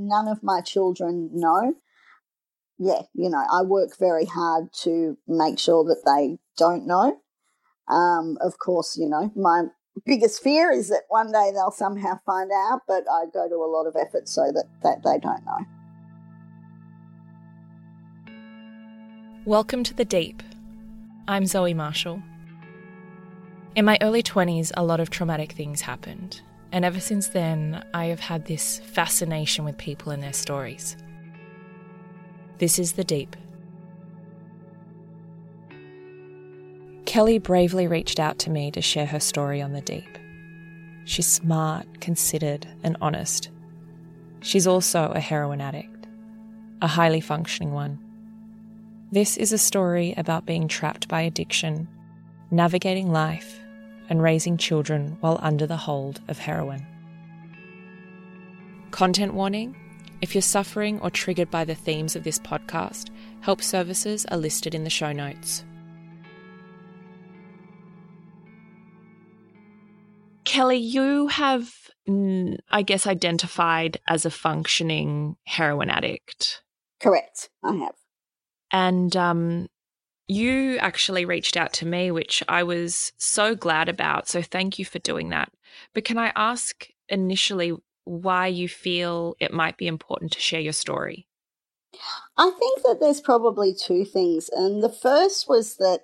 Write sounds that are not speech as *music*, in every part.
None of my children know. Yeah, you know, I work very hard to make sure that they don't know. Um, of course, you know, my biggest fear is that one day they'll somehow find out, but I go to a lot of effort so that, that they don't know. Welcome to the Deep. I'm Zoe Marshall. In my early 20s, a lot of traumatic things happened, and ever since then, I have had this fascination with people and their stories. This is The Deep. Kelly bravely reached out to me to share her story on The Deep. She's smart, considered, and honest. She's also a heroin addict, a highly functioning one. This is a story about being trapped by addiction, navigating life, and raising children while under the hold of heroin. Content warning if you're suffering or triggered by the themes of this podcast, help services are listed in the show notes. Kelly, you have, I guess, identified as a functioning heroin addict. Correct, I have. And um, you actually reached out to me, which I was so glad about. So thank you for doing that. But can I ask initially why you feel it might be important to share your story? I think that there's probably two things. And the first was that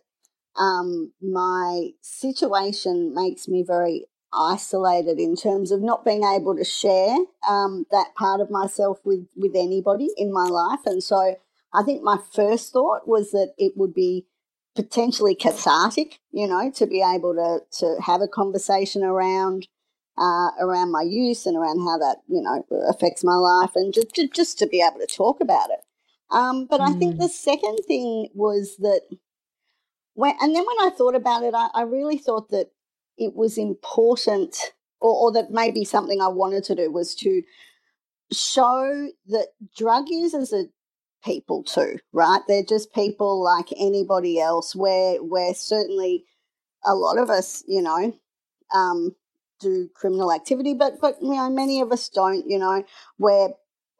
um, my situation makes me very isolated in terms of not being able to share um, that part of myself with, with anybody in my life. And so I think my first thought was that it would be potentially cathartic, you know, to be able to to have a conversation around uh, around my use and around how that you know affects my life, and just just to be able to talk about it. Um, but mm. I think mm. the second thing was that when and then when I thought about it, I, I really thought that it was important, or, or that maybe something I wanted to do was to show that drug users are people too, right? They're just people like anybody else. Where where certainly a lot of us, you know, um, do criminal activity, but but you know many of us don't. You know, we're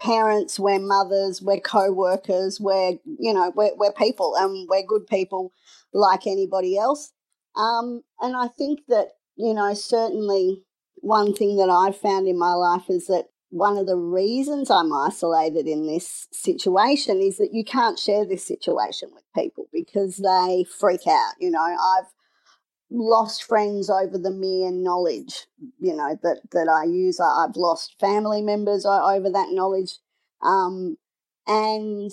parents, we're mothers, we're co-workers, we're you know we're we're people and we're good people like anybody else. Um, and I think that you know certainly one thing that I've found in my life is that one of the reasons I'm isolated in this situation is that you can't share this situation with people because they freak out. You know, I've lost friends over the mere knowledge, you know, that, that I use. I've lost family members over that knowledge. Um, and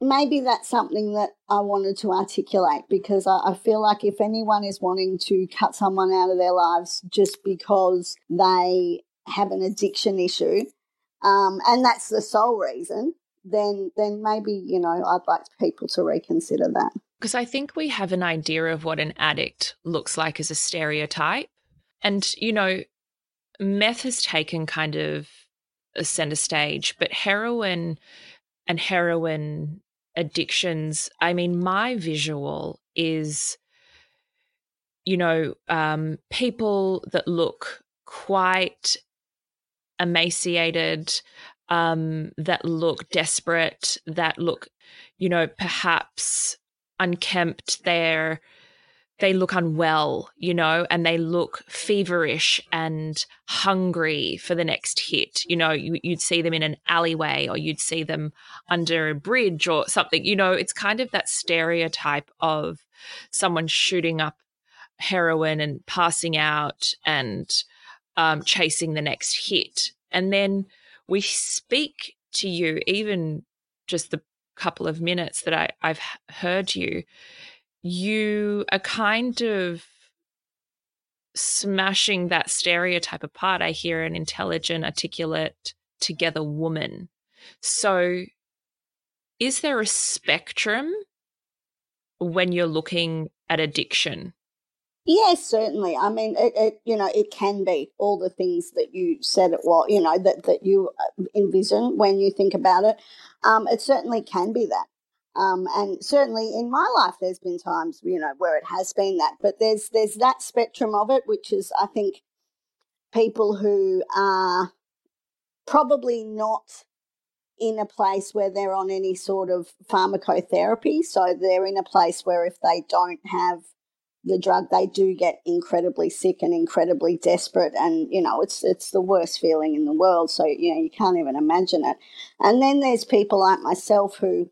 maybe that's something that I wanted to articulate because I, I, feel like if anyone is wanting to cut someone out of their lives just because they have an addiction issue, um, and that's the sole reason, then then maybe you know I'd like people to reconsider that. Because I think we have an idea of what an addict looks like as a stereotype, and you know, meth has taken kind of a center stage, but heroin and heroin addictions. I mean, my visual is you know, um, people that look quite emaciated, um, that look desperate, that look, you know, perhaps unkempt. They're they look unwell, you know, and they look feverish and hungry for the next hit. You know, you, would see them in an alleyway or you'd see them under a bridge or something. You know, it's kind of that stereotype of someone shooting up heroin and passing out and um, chasing the next hit. And then we speak to you, even just the couple of minutes that I, I've heard you you are kind of smashing that stereotype apart. I hear an intelligent, articulate, together woman. So, is there a spectrum when you're looking at addiction? Yes, certainly. I mean, it, it, you know it can be all the things that you said it was. You know that that you uh, envision when you think about it. Um, it certainly can be that. Um, and certainly in my life, there's been times, you know, where it has been that. But there's there's that spectrum of it, which is, I think, people who are probably not in a place where they're on any sort of pharmacotherapy. So they're in a place where if they don't have the drug, they do get incredibly sick and incredibly desperate, and you know it's it's the worst feeling in the world. So you know you can't even imagine it. And then there's people like myself who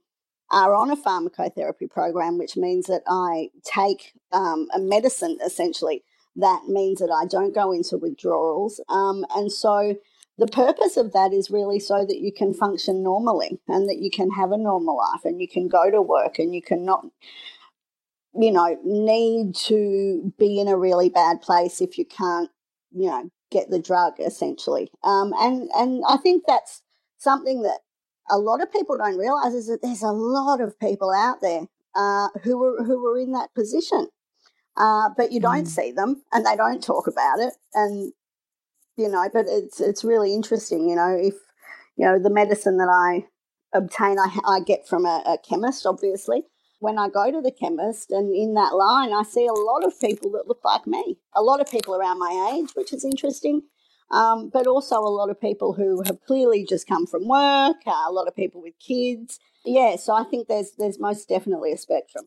are on a pharmacotherapy program, which means that I take um, a medicine essentially. That means that I don't go into withdrawals. Um, and so the purpose of that is really so that you can function normally and that you can have a normal life and you can go to work and you can not you know need to be in a really bad place if you can't you know get the drug essentially um, and and i think that's something that a lot of people don't realize is that there's a lot of people out there uh, who were who were in that position, uh, but you don't mm. see them and they don't talk about it. And you know, but it's it's really interesting. You know, if you know the medicine that I obtain, I, I get from a, a chemist, obviously. When I go to the chemist and in that line, I see a lot of people that look like me. A lot of people around my age, which is interesting um, but also a lot of people who have clearly just come from work, uh, a lot of people with kids. Yeah, so I think there's there's most definitely a spectrum.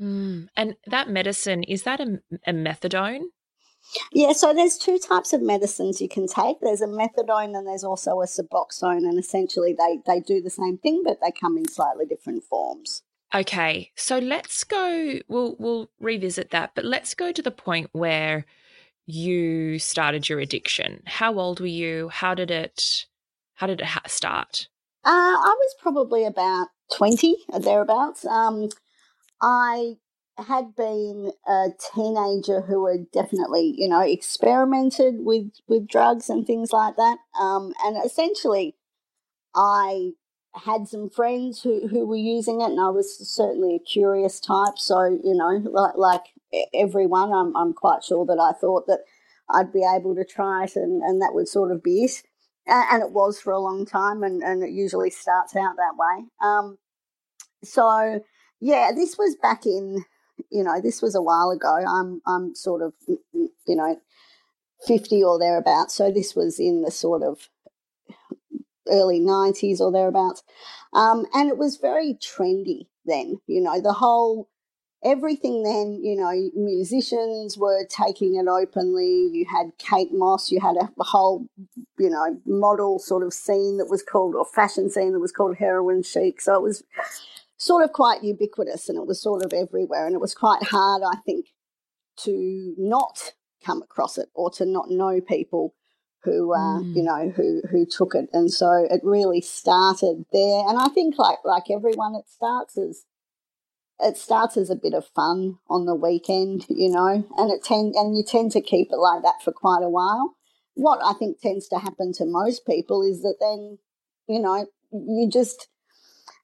Mm. And that medicine is that a, a methadone? Yeah, so there's two types of medicines you can take. There's a methadone and there's also a Suboxone, and essentially they they do the same thing, but they come in slightly different forms. Okay, so let's go. We'll we'll revisit that, but let's go to the point where you started your addiction. How old were you? How did it how did it ha- start? Uh, I was probably about 20 or thereabouts. Um, I had been a teenager who had definitely, you know, experimented with with drugs and things like that. Um, and essentially, I had some friends who, who were using it, and I was certainly a curious type. So, you know, like, like everyone, I'm, I'm quite sure that I thought that I'd be able to try it, and, and that would sort of be it. And it was for a long time, and, and it usually starts out that way. Um, so, yeah, this was back in, you know, this was a while ago. I'm, I'm sort of, you know, 50 or thereabouts. So this was in the sort of early 90s or thereabouts. Um, and it was very trendy then, you know, the whole everything then, you know, musicians were taking it openly. You had Kate Moss, you had a, whole, you know, model sort of scene that was called, or fashion scene that was called heroin chic. So it was sort of quite ubiquitous and it was sort of everywhere. And it was quite hard, I think, to not come across it or to not know people who uh, mm. you know who who took it and so it really started there and i think like like everyone it starts as it starts as a bit of fun on the weekend you know and it tend and you tend to keep it like that for quite a while what i think tends to happen to most people is that then you know you just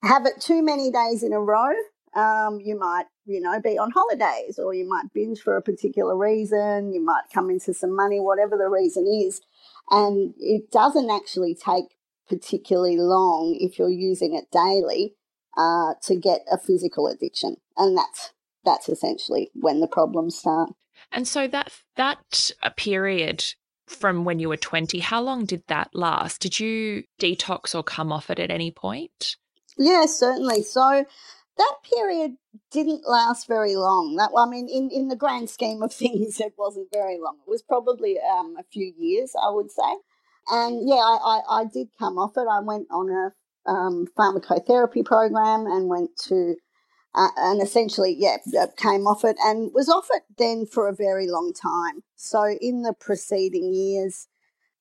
have it too many days in a row um, you might, you know, be on holidays or you might binge for a particular reason. You might come into some money, whatever the reason is. And it doesn't actually take particularly long if you're using it daily uh, to get a physical addiction. And that's that's essentially when the problems start. And so that that period from when you were 20, how long did that last? Did you detox or come off it at any point? Yeah, certainly. So that period didn't last very long. That I mean, in, in the grand scheme of *laughs* things, it wasn't very long. It was probably um, a few years, I would say. And yeah, I, I, I did come off it. I went on a um, pharmacotherapy program and went to, uh, and essentially, yeah, uh, came off it and was off it then for a very long time. So in the preceding years,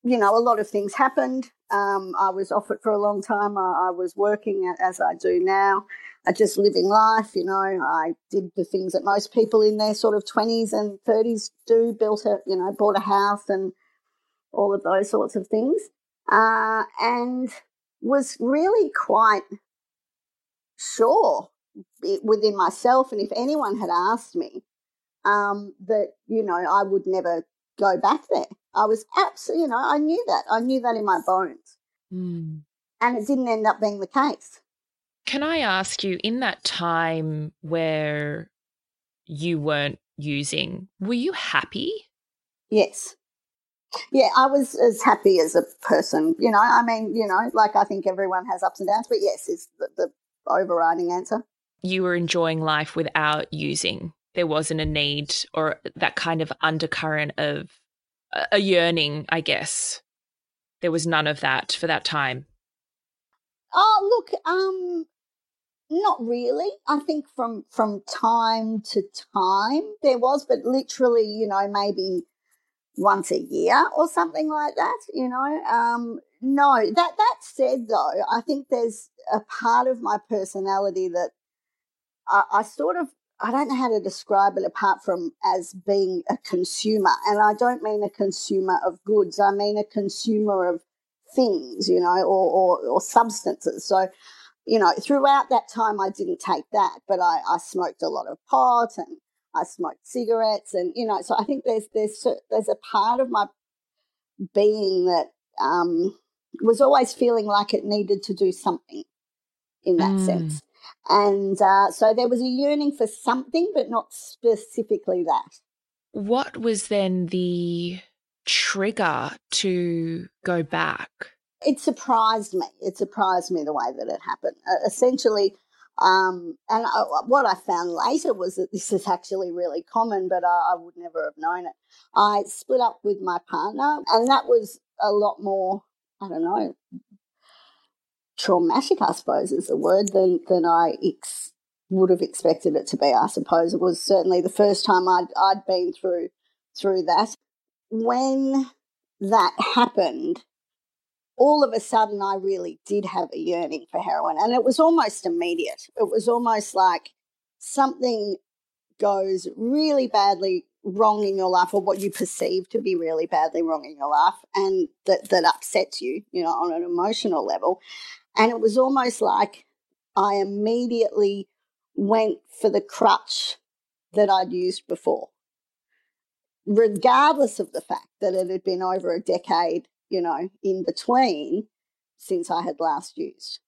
you know, a lot of things happened. Um, I was off it for a long time. I, I was working as I do now, uh, just living life. You know, I did the things that most people in their sort of twenties and thirties do. Built a, you know, bought a house and all of those sorts of things, uh, and was really quite sure within myself. And if anyone had asked me, um, that you know, I would never go back there. I was absolutely, you know, I knew that. I knew that in my bones. Mm. And it didn't end up being the case. Can I ask you, in that time where you weren't using, were you happy? Yes. Yeah, I was as happy as a person. You know, I mean, you know, like I think everyone has ups and downs, but yes, is the, the overriding answer. You were enjoying life without using. There wasn't a need or that kind of undercurrent of a yearning, I guess. There was none of that for that time. Oh, look, um, not really. I think from from time to time there was, but literally, you know, maybe once a year or something like that. You know, um, no. That that said, though, I think there's a part of my personality that I, I sort of I don't know how to describe it apart from as being a consumer. And I don't mean a consumer of goods, I mean a consumer of things, you know, or, or, or substances. So, you know, throughout that time, I didn't take that, but I, I smoked a lot of pot and I smoked cigarettes, and you know, so I think there's there's there's a part of my being that um, was always feeling like it needed to do something in that mm. sense. And uh, so there was a yearning for something, but not specifically that. What was then the trigger to go back? It surprised me. It surprised me the way that it happened. Uh, essentially, um, and I, what I found later was that this is actually really common, but I, I would never have known it. I split up with my partner, and that was a lot more, I don't know, traumatic, I suppose is the word, than, than I ex- would have expected it to be. I suppose it was certainly the first time I'd, I'd been through through that. When that happened, all of a sudden I really did have a yearning for heroin, and it was almost immediate. It was almost like something goes really badly wrong in your life or what you perceive to be really badly wrong in your life and that, that upsets you, you know, on an emotional level. And it was almost like I immediately went for the crutch that I'd used before, regardless of the fact that it had been over a decade, you know, in between since I had last used.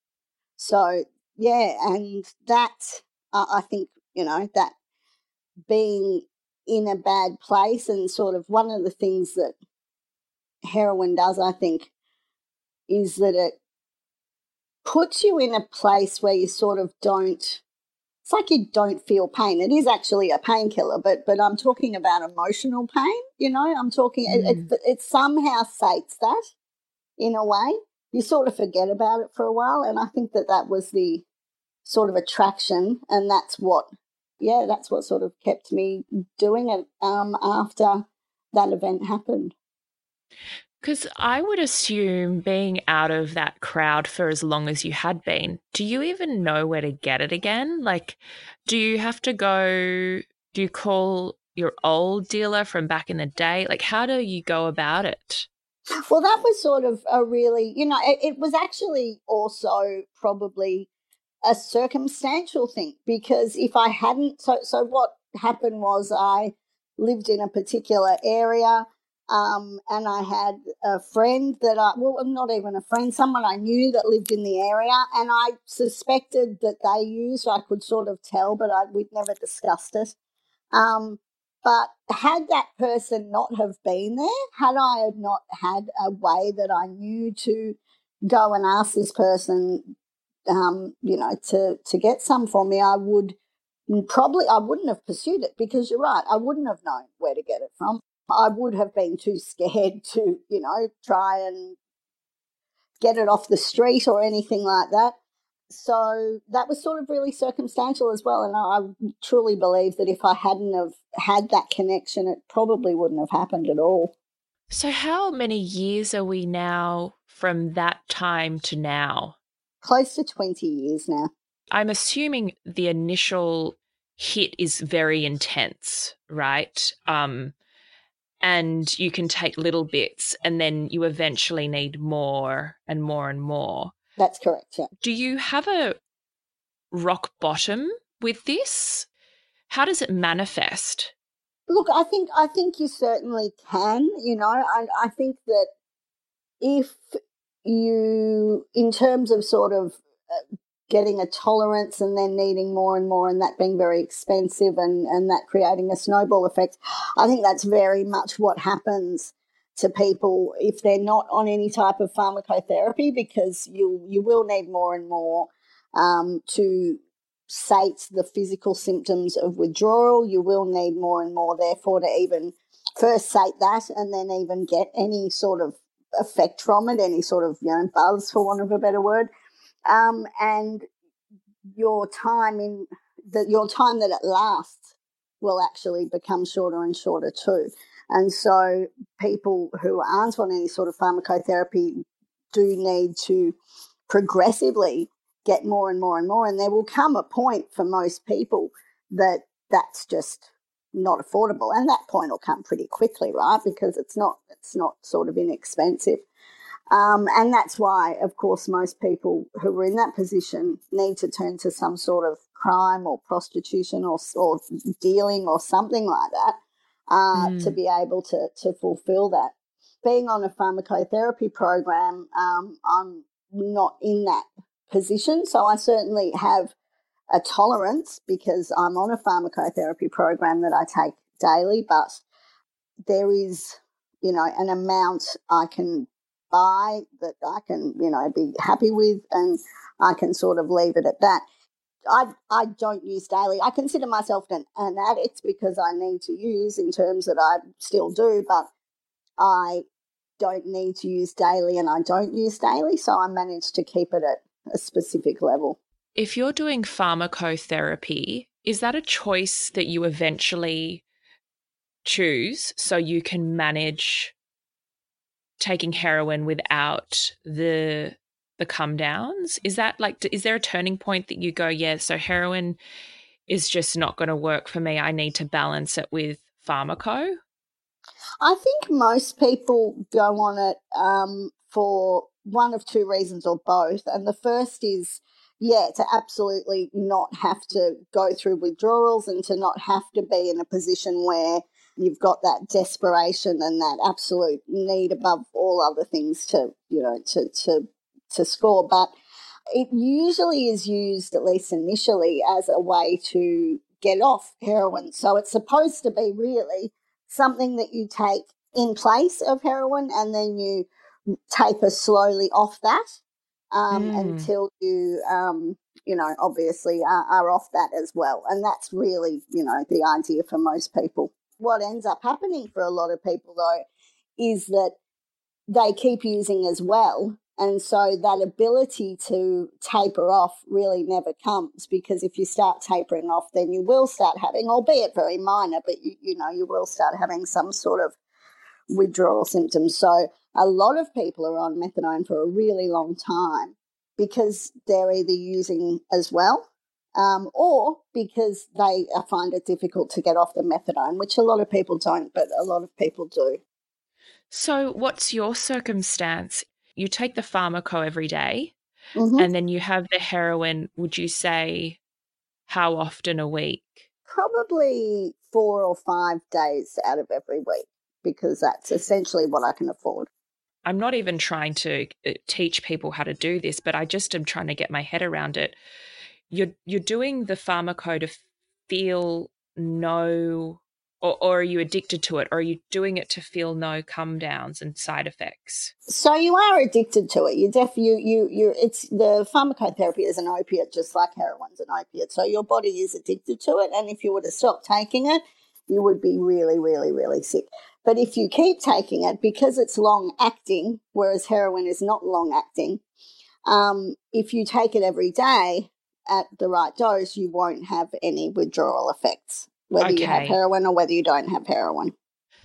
So, yeah, and that, uh, I think, you know, that being in a bad place and sort of one of the things that heroin does, I think, is that it puts you in a place where you sort of don't it's like you don't feel pain. It is actually a painkiller, but but I'm talking about emotional pain. You know, I'm talking. Mm. It, it, it somehow sates that in a way. You sort of forget about it for a while, and I think that that was the sort of attraction, and that's what, yeah, that's what sort of kept me doing it um, after that event happened. Because I would assume being out of that crowd for as long as you had been, do you even know where to get it again? Like, do you have to go, do you call your old dealer from back in the day? Like, how do you go about it? Well, that was sort of a really, you know, it, it was actually also probably a circumstantial thing because if I hadn't, so, so what happened was I lived in a particular area um, and I had a friend that I, well, not even a friend, someone I knew that lived in the area, and I suspected that they used. I could sort of tell, but I, we'd never discussed it. Um, but had that person not have been there, had I not had a way that I knew to go and ask this person, um, you know, to to get some for me, I would probably I wouldn't have pursued it because you're right. I wouldn't have known where to get it from. I would have been too scared to, you know, try and get it off the street or anything like that. So that was sort of really circumstantial as well. And I truly believe that if I hadn't have had that connection, it probably wouldn't have happened at all. So how many years are we now from that time to now? Close to 20 years now. I'm assuming the initial hit is very intense, right? Um, and you can take little bits and then you eventually need more and more and more. That's correct, yeah. Do you have a rock bottom with this? How does it manifest? Look, I think I think you certainly can. You know, I, I think that if you, in terms of sort of uh, getting a tolerance and then needing more and more and that being very expensive and, and that creating a snowball effect. I think that's very much what happens to people if they're not on any type of pharmacotherapy because you you will need more and more um, to sate the physical symptoms of withdrawal. You will need more and more, therefore, to even first sate that and then even get any sort of effect from it, any sort of you know buzz, for want of a better word um, and your time in that your time that it lasts will actually become shorter and shorter too. And so people who aren't on any sort of pharmacotherapy do need to progressively get more and more and more. And there will come a point for most people that that's just not affordable. And that point will come pretty quickly, right? Because it's not it's not sort of inexpensive. Um, and that's why, of course, most people who are in that position need to turn to some sort of crime or prostitution or, or dealing or something like that uh, mm. to be able to, to fulfill that. Being on a pharmacotherapy program, um, I'm not in that position. So I certainly have a tolerance because I'm on a pharmacotherapy program that I take daily, but there is, you know, an amount I can buy that I can, you know, be happy with, and I can sort of leave it at that. I, I don't use daily. I consider myself an, an addict because I need to use in terms that I still do, but I don't need to use daily and I don't use daily. So I manage to keep it at a specific level. If you're doing pharmacotherapy, is that a choice that you eventually choose so you can manage taking heroin without the the come downs? Is that like is there a turning point that you go yeah so heroin is just not going to work for me. I need to balance it with pharmaco i think most people go on it um, for one of two reasons or both and the first is yeah to absolutely not have to go through withdrawals and to not have to be in a position where you've got that desperation and that absolute need above all other things to you know to to to score. But it usually is used at least initially as a way to get off heroin. So it's supposed to be really something that you take in place of heroin and then you taper slowly off that um, mm. until you um, you know obviously are, are off that as well. And that's really you know the idea for most people what ends up happening for a lot of people though is that they keep using as well and so that ability to taper off really never comes because if you start tapering off then you will start having albeit very minor but you, you know you will start having some sort of withdrawal symptoms. So a lot of people are on methadone for a really long time because they're either using as well um, or because they find it difficult to get off the methadone, which a lot of people don't, but a lot of people do. So, what's your circumstance? You take the pharmaco every day, mm-hmm. and then you have the heroin, would you say, how often a week? Probably four or five days out of every week, because that's essentially what I can afford. I'm not even trying to uh, teach people how to do this, but I just am trying to get my head around it you're you're doing the pharmaco to feel no or, or are you addicted to it? Or are you doing it to feel no come downs and side effects? So you are addicted to it. You def you you you it's the pharmacotherapy is an opiate just like heroin's an opiate. So your body is addicted to it. And if you were to stop taking it you would be really really really sick. But if you keep taking it because it's long acting whereas heroin is not long acting um, if you take it every day at the right dose you won't have any withdrawal effects whether okay. you have heroin or whether you don't have heroin.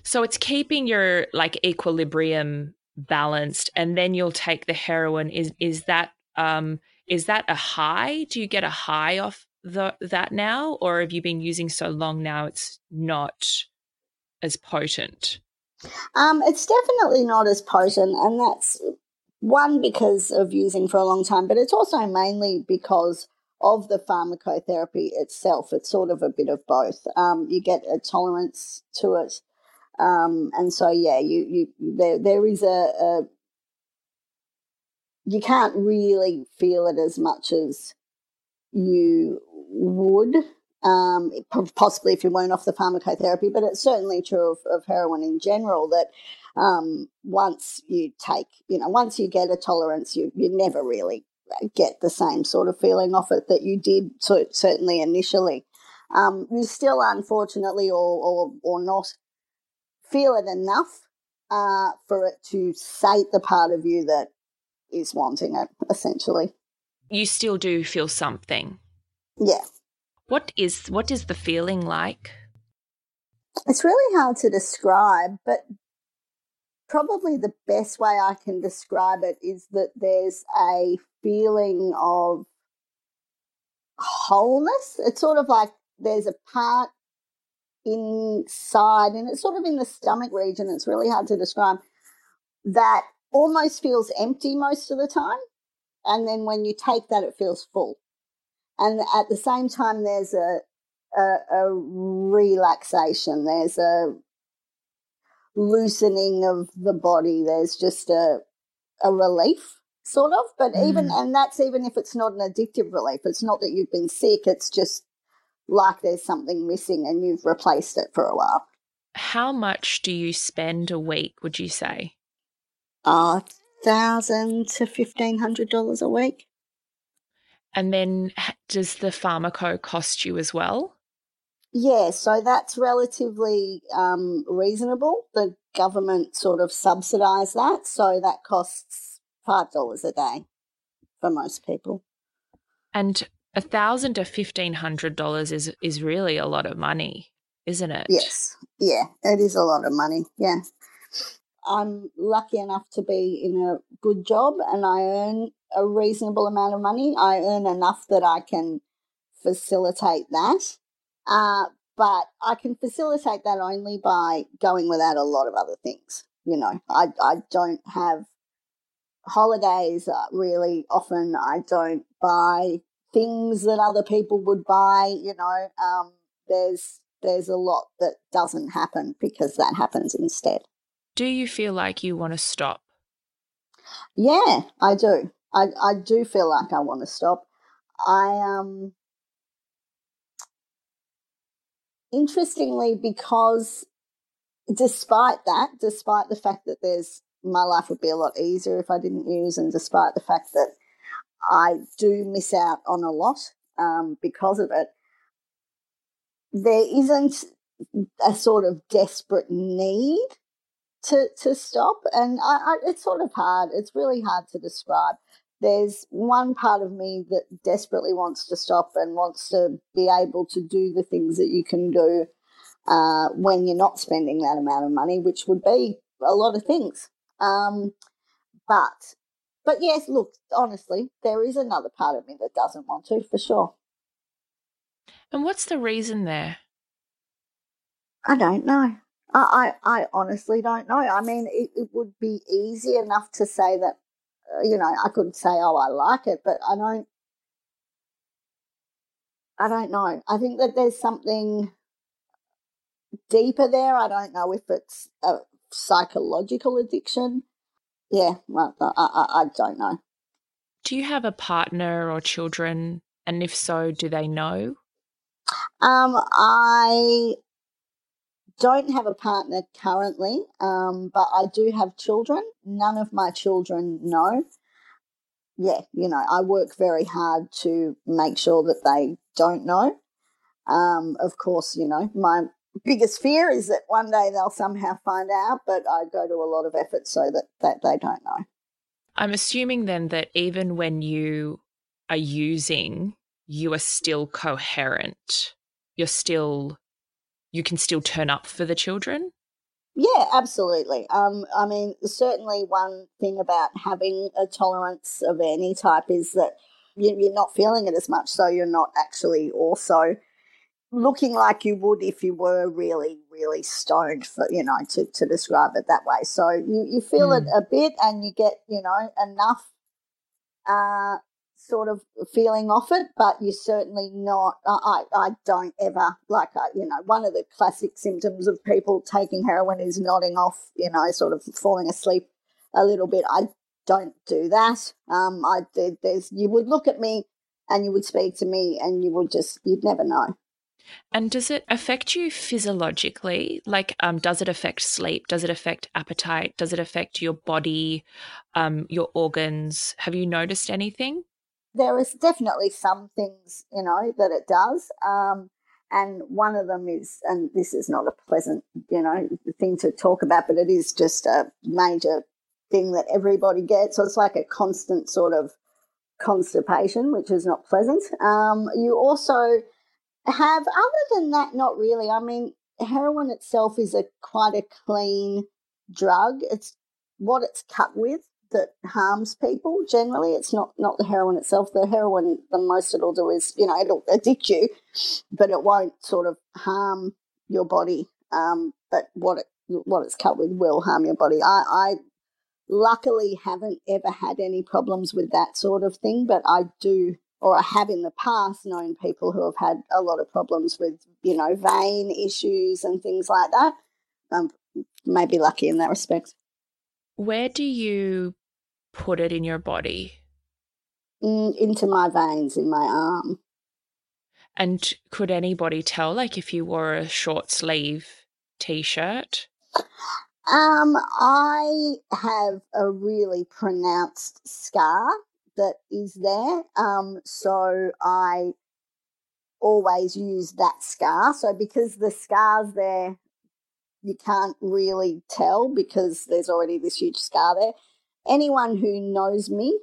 So it's keeping your like equilibrium balanced and then you'll take the heroin is is that um is that a high? Do you get a high off the that now or have you been using so long now it's not as potent? Um it's definitely not as potent and that's one because of using for a long time but it's also mainly because of the pharmacotherapy itself. It's sort of a bit of both. Um, you get a tolerance to it, um, and so yeah, you you there there is a, a you can't really feel it as much as you would um, possibly if you weren't off the pharmacotherapy, but it's certainly true of, of heroin in general that um, once you take, you know, once you get a tolerance, you, you never really get the same sort of feeling off it that you did so, certainly initially. Um, you still, unfortunately, or, or, or not, feel it enough uh, for it to sate the part of you that is wanting it, essentially. You still do feel something. Yeah. What is what is the feeling like? It's really hard to describe, but probably the best way I can describe it is that there's a feeling of wholeness. It's sort of like there's a part inside, and it's sort of in the stomach region, it's really hard to describe, that almost feels empty most of the time. And then when you take that, it feels full. And at the same time, there's a, a, a relaxation, there's a loosening of the body, there's just a, a relief sort of. But mm. even, and that's even if it's not an addictive relief, it's not that you've been sick, it's just like there's something missing and you've replaced it for a while. How much do you spend a week, would you say? Uh, thousand to fifteen hundred dollars a week. And then does the pharmaco cost you as well? Yeah, so that's relatively um, reasonable. The government sort of subsidise that, so that costs five dollars a day for most people. And a thousand to fifteen hundred dollars is is really a lot of money, isn't it? Yes. Yeah, it is a lot of money. Yeah. I'm lucky enough to be in a good job and I earn a reasonable amount of money. I earn enough that I can facilitate that. Uh, but I can facilitate that only by going without a lot of other things. You know, I, I don't have holidays, uh, really often I don't buy things that other people would buy. You know, um, there's there's a lot that doesn't happen because that happens instead. Do you feel like you want to stop? Yeah, I do. I I do feel like I want to stop. I um interestingly because despite that, despite the fact that there's my life would be a lot easier if I didn't use. And despite the fact that I do miss out on a lot um, because of it, there isn't a sort of desperate need to to stop. And I, I, it's sort of hard. It's really hard to describe. There's one part of me that desperately wants to stop and wants to be able to do the things that you can do uh, when you're not spending that amount of money, which would be a lot of things. Um, but but yes, look, honestly, there is another part of me that doesn't want to, for sure. And what's the reason there? I don't know. I, I, I honestly don't know. I mean, it, it would be easy enough to say that, uh, you know, I could say, oh, I like it, but I don't. I don't know. I think that there's something deeper there. I don't know if it's a psychological addiction. Yeah, well, I, I, I don't know. Do you have a partner or children? And if so, do they know? Um, I don't have a partner currently, um, but I do have children. None of my children know. Yeah, you know, I work very hard to make sure that they don't know. Um, of course, you know, my biggest fear is that one day they'll somehow find out, but I go to a lot of effort so that, that they don't know. I'm assuming then that even when you are using, you are still coherent. You're still, you can still turn up for the children. Yeah, absolutely. Um, I mean, certainly one thing about having a tolerance of any type is that you're not feeling it as much, so you're not actually also looking like you would if you were really, really stoned for, you know, to, to describe it that way. So you, you feel mm. it a bit and you get, you know, enough uh, sort of feeling off it, but you're certainly not, I, I don't ever, like, I, you know, one of the classic symptoms of people taking heroin is nodding off, you know, sort of falling asleep a little bit. I don't do that. Um, I, there, there's, you would look at me and you would speak to me and you would just, you'd never know. And does it affect you physiologically? Like, um, does it affect sleep? Does it affect appetite? Does it affect your body, um, your organs? Have you noticed anything? There is definitely some things, you know, that it does. Um, and one of them is, and this is not a pleasant, you know, thing to talk about, but it is just a major thing that everybody gets. So it's like a constant sort of constipation, which is not pleasant. Um, you also have other than that not really. I mean heroin itself is a quite a clean drug. It's what it's cut with that harms people generally. It's not not the heroin itself. The heroin the most it'll do is you know it'll addict you but it won't sort of harm your body. Um, but what it what it's cut with will harm your body. I i luckily haven't ever had any problems with that sort of thing but i do or I have in the past known people who have had a lot of problems with, you know, vein issues and things like that. Um, maybe lucky in that respect. Where do you put it in your body? Mm, into my veins in my arm. And could anybody tell, like, if you wore a short sleeve t shirt? Um, I have a really pronounced scar that is there. Um, so I always use that scar. So because the scar's there, you can't really tell because there's already this huge scar there. Anyone who knows me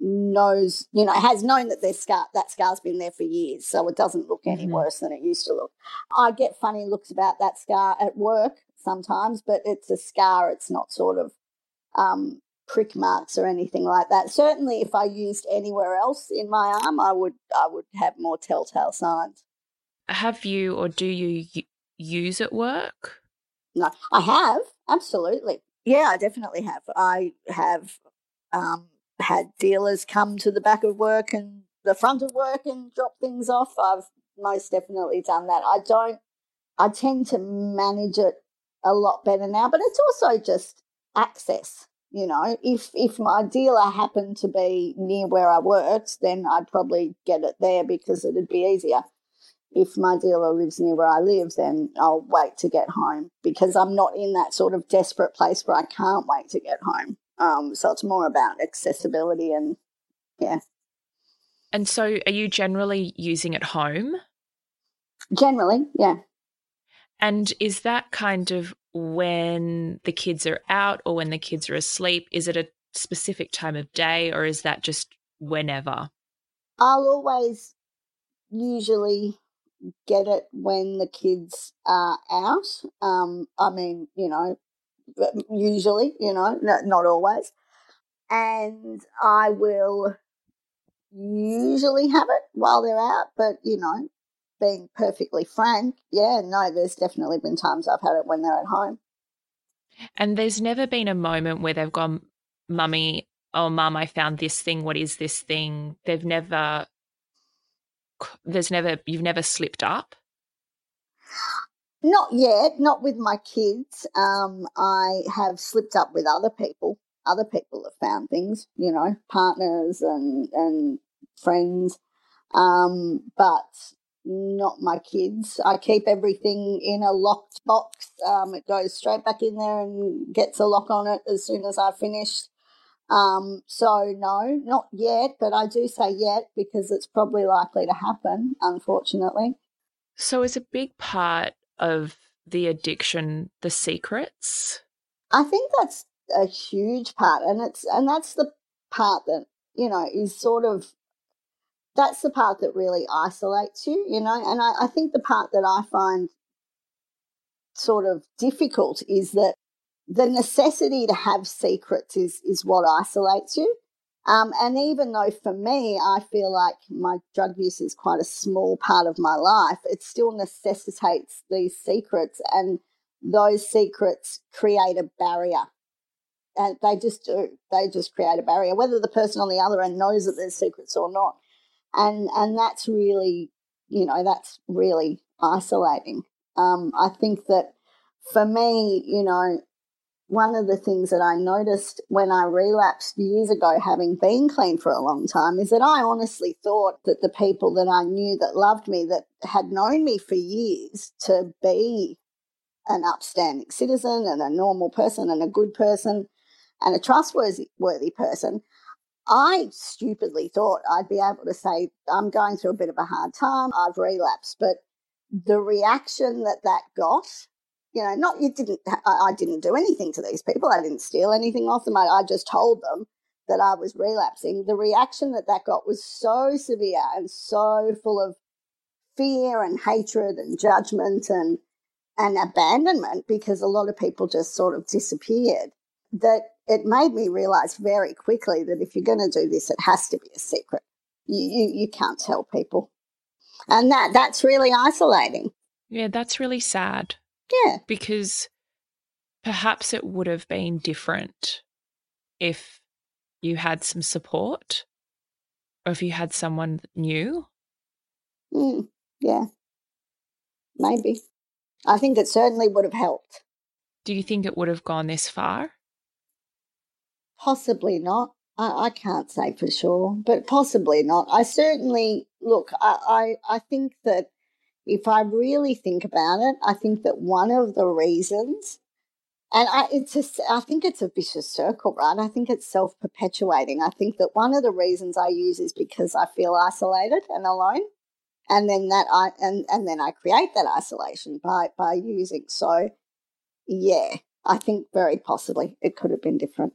knows, you know, has known that their scar that scar's been there for years, so it doesn't look any mm-hmm. worse than it used to look. I get funny looks about that scar at work sometimes, but it's a scar. It's not sort of um, prick marks or anything like that. Certainly, if I used anywhere else in my arm, I would I would have more telltale signs. Have you or do you use at work? No, I have absolutely. Yeah, I definitely have. I have um, had dealers come to the back of work and the front of work and drop things off. I've most definitely done that. I don't. I tend to manage it a lot better now, but it's also just access you know, if if my dealer happened to be near where I worked, then I'd probably get it there because it'd be easier. If my dealer lives near where I live, then I'll wait to get home because I'm not in that sort of desperate place where I can't wait to get home. Um, so it's more about accessibility and yeah. And so, are you generally using at home? Generally, yeah. And is that kind of when the kids are out or when the kids are asleep? Is it a specific time of day or is that just whenever? I'll always usually get it when the kids are out. Um, I mean, you know, usually, you know, not always. And I will usually have it while they're out, but you know, being perfectly frank, yeah, no, there's definitely been times I've had it when they're at home. And there's never been a moment where they've gone, Mummy, oh, Mum, I found this thing. What is this thing? They've never, there's never, you've never slipped up? Not yet, not with my kids. Um, I have slipped up with other people. Other people have found things, you know, partners and, and friends. Um, but not my kids. I keep everything in a locked box. Um, it goes straight back in there and gets a lock on it as soon as I finish. Um, so no, not yet, but I do say yet because it's probably likely to happen, unfortunately. So is a big part of the addiction the secrets? I think that's a huge part and it's and that's the part that, you know, is sort of that's the part that really isolates you, you know. And I, I think the part that I find sort of difficult is that the necessity to have secrets is is what isolates you. Um, and even though for me, I feel like my drug use is quite a small part of my life, it still necessitates these secrets, and those secrets create a barrier. And they just do. They just create a barrier, whether the person on the other end knows that there's secrets or not and and that's really you know that's really isolating. Um, i think that for me you know one of the things that i noticed when i relapsed years ago having been clean for a long time is that i honestly thought that the people that i knew that loved me that had known me for years to be an upstanding citizen and a normal person and a good person and a trustworthy person I stupidly thought I'd be able to say, I'm going through a bit of a hard time, I've relapsed. But the reaction that that got, you know, not you didn't, I, didn't do anything to these people, I didn't steal anything off them, I, I just told them that I was relapsing. The reaction that that got was so severe and so full of fear and hatred and judgment and and abandonment because a lot of people just sort of disappeared that it made me realize very quickly that if you're going to do this, it has to be a secret. You, you, you can't tell people. And that that's really isolating. Yeah, that's really sad. Yeah. Because perhaps it would have been different if you had some support or if you had someone new. Mm, yeah. Maybe. I think it certainly would have helped. Do you think it would have gone this far? Possibly not. I, I can't say for sure, but possibly not. I certainly look. I, I I think that if I really think about it, I think that one of the reasons and I, it's just, I think it's a vicious circle, right? I think it's self perpetuating. I think that one of the reasons I use is because I feel isolated and alone, and then that I and and then I create that isolation by by using. So, yeah, I think very possibly it could have been different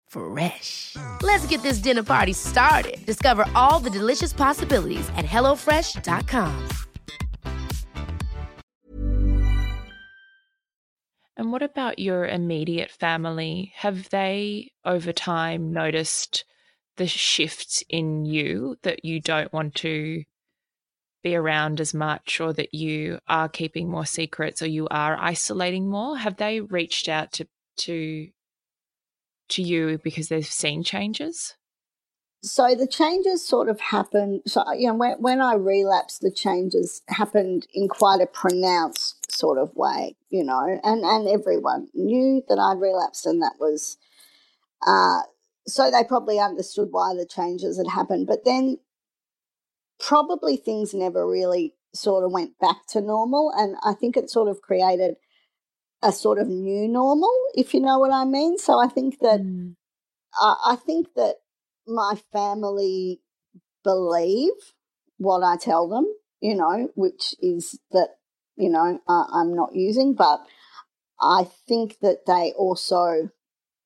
Fresh. Let's get this dinner party started. Discover all the delicious possibilities at HelloFresh.com. And what about your immediate family? Have they, over time, noticed the shifts in you that you don't want to be around as much, or that you are keeping more secrets, or you are isolating more? Have they reached out to to to you because they've seen changes? So the changes sort of happened. So you know, when, when I relapsed, the changes happened in quite a pronounced sort of way. You know, and and everyone knew that I'd relapsed, and that was. Uh, so they probably understood why the changes had happened, but then probably things never really sort of went back to normal, and I think it sort of created a sort of new normal, if you know what I mean. So I think that mm. uh, I think that my family believe what I tell them, you know, which is that you know uh, I'm not using, but I think that they also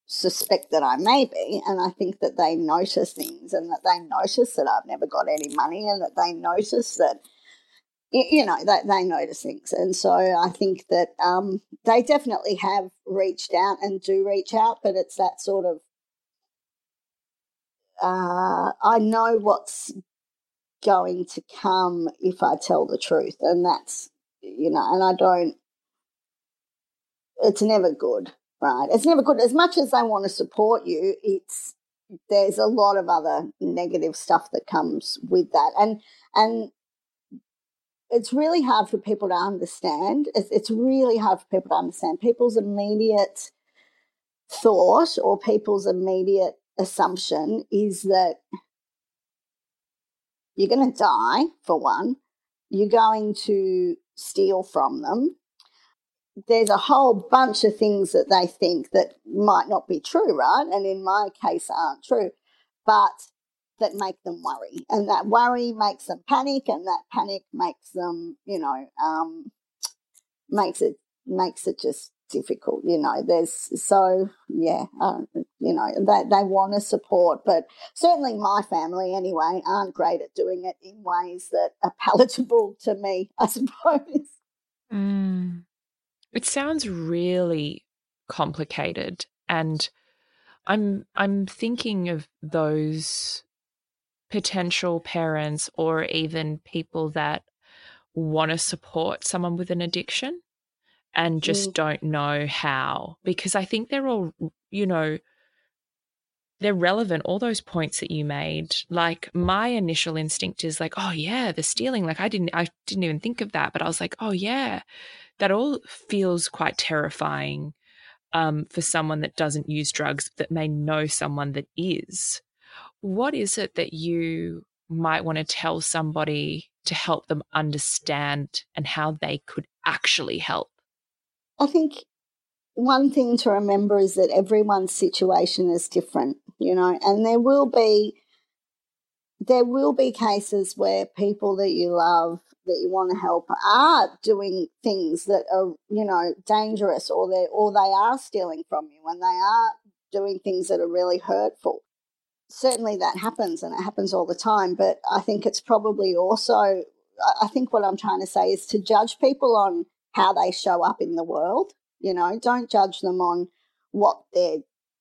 suspect that I may be, and I think that they notice things, and that they notice that I've never got any money, and that they notice that you know they, they notice things and so i think that um, they definitely have reached out and do reach out but it's that sort of uh, i know what's going to come if i tell the truth and that's you know and i don't it's never good, right? It's never good. As much as they want to support you, it's there's a lot of other negative stuff that comes with that, and and it's really hard for people to understand. It's, it's really hard for people to understand. People's immediate thought or people's immediate assumption is that you're going to die, for one, you're going to steal from them. There's a whole bunch of things that they think that might not be true, right? And in my case, aren't true, but that make them worry. And that worry makes them panic, and that panic makes them, you know, um, makes it makes it just difficult. You know, there's so yeah, uh, you know, they they want to support, but certainly my family anyway aren't great at doing it in ways that are *laughs* palatable to me. I suppose. Mm. It sounds really complicated, and I'm I'm thinking of those potential parents or even people that want to support someone with an addiction and just mm. don't know how because I think they're all, you know, they're relevant. All those points that you made, like my initial instinct is like, oh yeah, the stealing. Like I didn't, I didn't even think of that, but I was like, oh yeah, that all feels quite terrifying um, for someone that doesn't use drugs that may know someone that is. What is it that you might want to tell somebody to help them understand and how they could actually help? I think one thing to remember is that everyone's situation is different, you know, and there will be there will be cases where people that you love that you want to help are doing things that are you know dangerous or they or they are stealing from you and they are doing things that are really hurtful certainly that happens and it happens all the time but i think it's probably also i think what i'm trying to say is to judge people on how they show up in the world. You know, don't judge them on what they're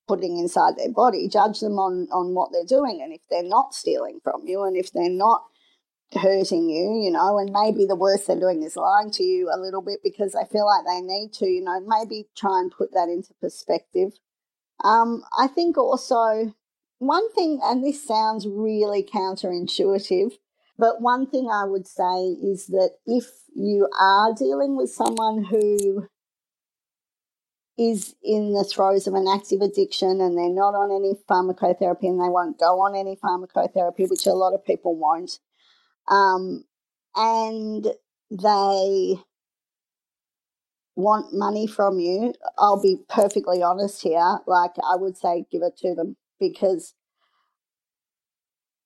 putting inside their body. Judge them on on what they're doing, and if they're not stealing from you, and if they're not hurting you, you know, and maybe the worst they're doing is lying to you a little bit because they feel like they need to, you know, maybe try and put that into perspective. Um, I think also one thing, and this sounds really counterintuitive, but one thing I would say is that if you are dealing with someone who is in the throes of an active addiction and they're not on any pharmacotherapy and they won't go on any pharmacotherapy, which a lot of people won't, um, and they want money from you, I'll be perfectly honest here. Like, I would say give it to them because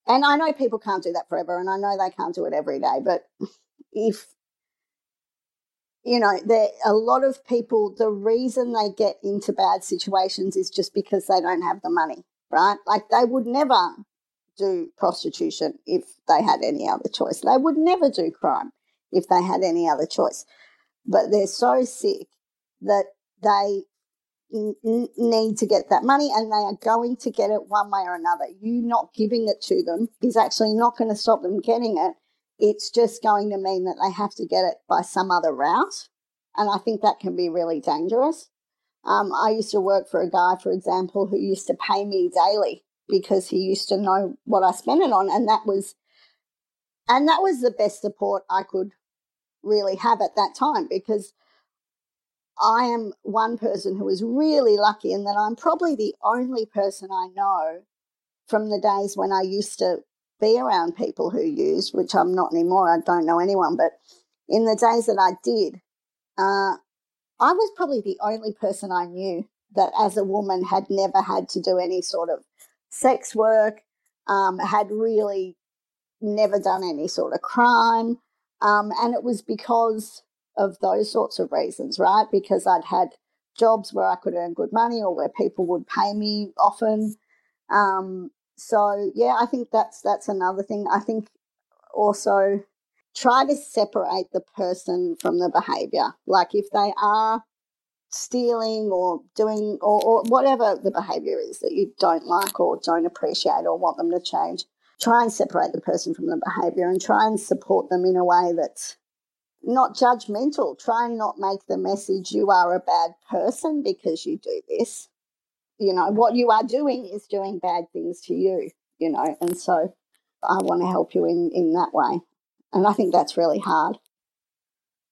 and I know people can't do that forever, and I know they can't do it every day. But if you know, there a lot of people. The reason they get into bad situations is just because they don't have the money, right? Like they would never do prostitution if they had any other choice. They would never do crime if they had any other choice. But they're so sick that they need to get that money and they are going to get it one way or another. You not giving it to them is actually not going to stop them getting it. It's just going to mean that they have to get it by some other route. And I think that can be really dangerous. Um, I used to work for a guy, for example, who used to pay me daily because he used to know what I spent it on. And that was, and that was the best support I could really have at that time because I am one person who is really lucky in that I'm probably the only person I know from the days when I used to be around people who used, which I'm not anymore. I don't know anyone, but in the days that I did, uh, I was probably the only person I knew that as a woman had never had to do any sort of sex work, um, had really never done any sort of crime. Um, and it was because of those sorts of reasons, right? Because I'd had jobs where I could earn good money or where people would pay me often. Um, so yeah, I think that's that's another thing. I think also try to separate the person from the behavior. Like if they are stealing or doing or, or whatever the behavior is that you don't like or don't appreciate or want them to change, try and separate the person from the behavior and try and support them in a way that's not judgmental. Try and not make the message you are a bad person because you do this. You know, what you are doing is doing bad things to you, you know, and so I want to help you in, in that way. And I think that's really hard.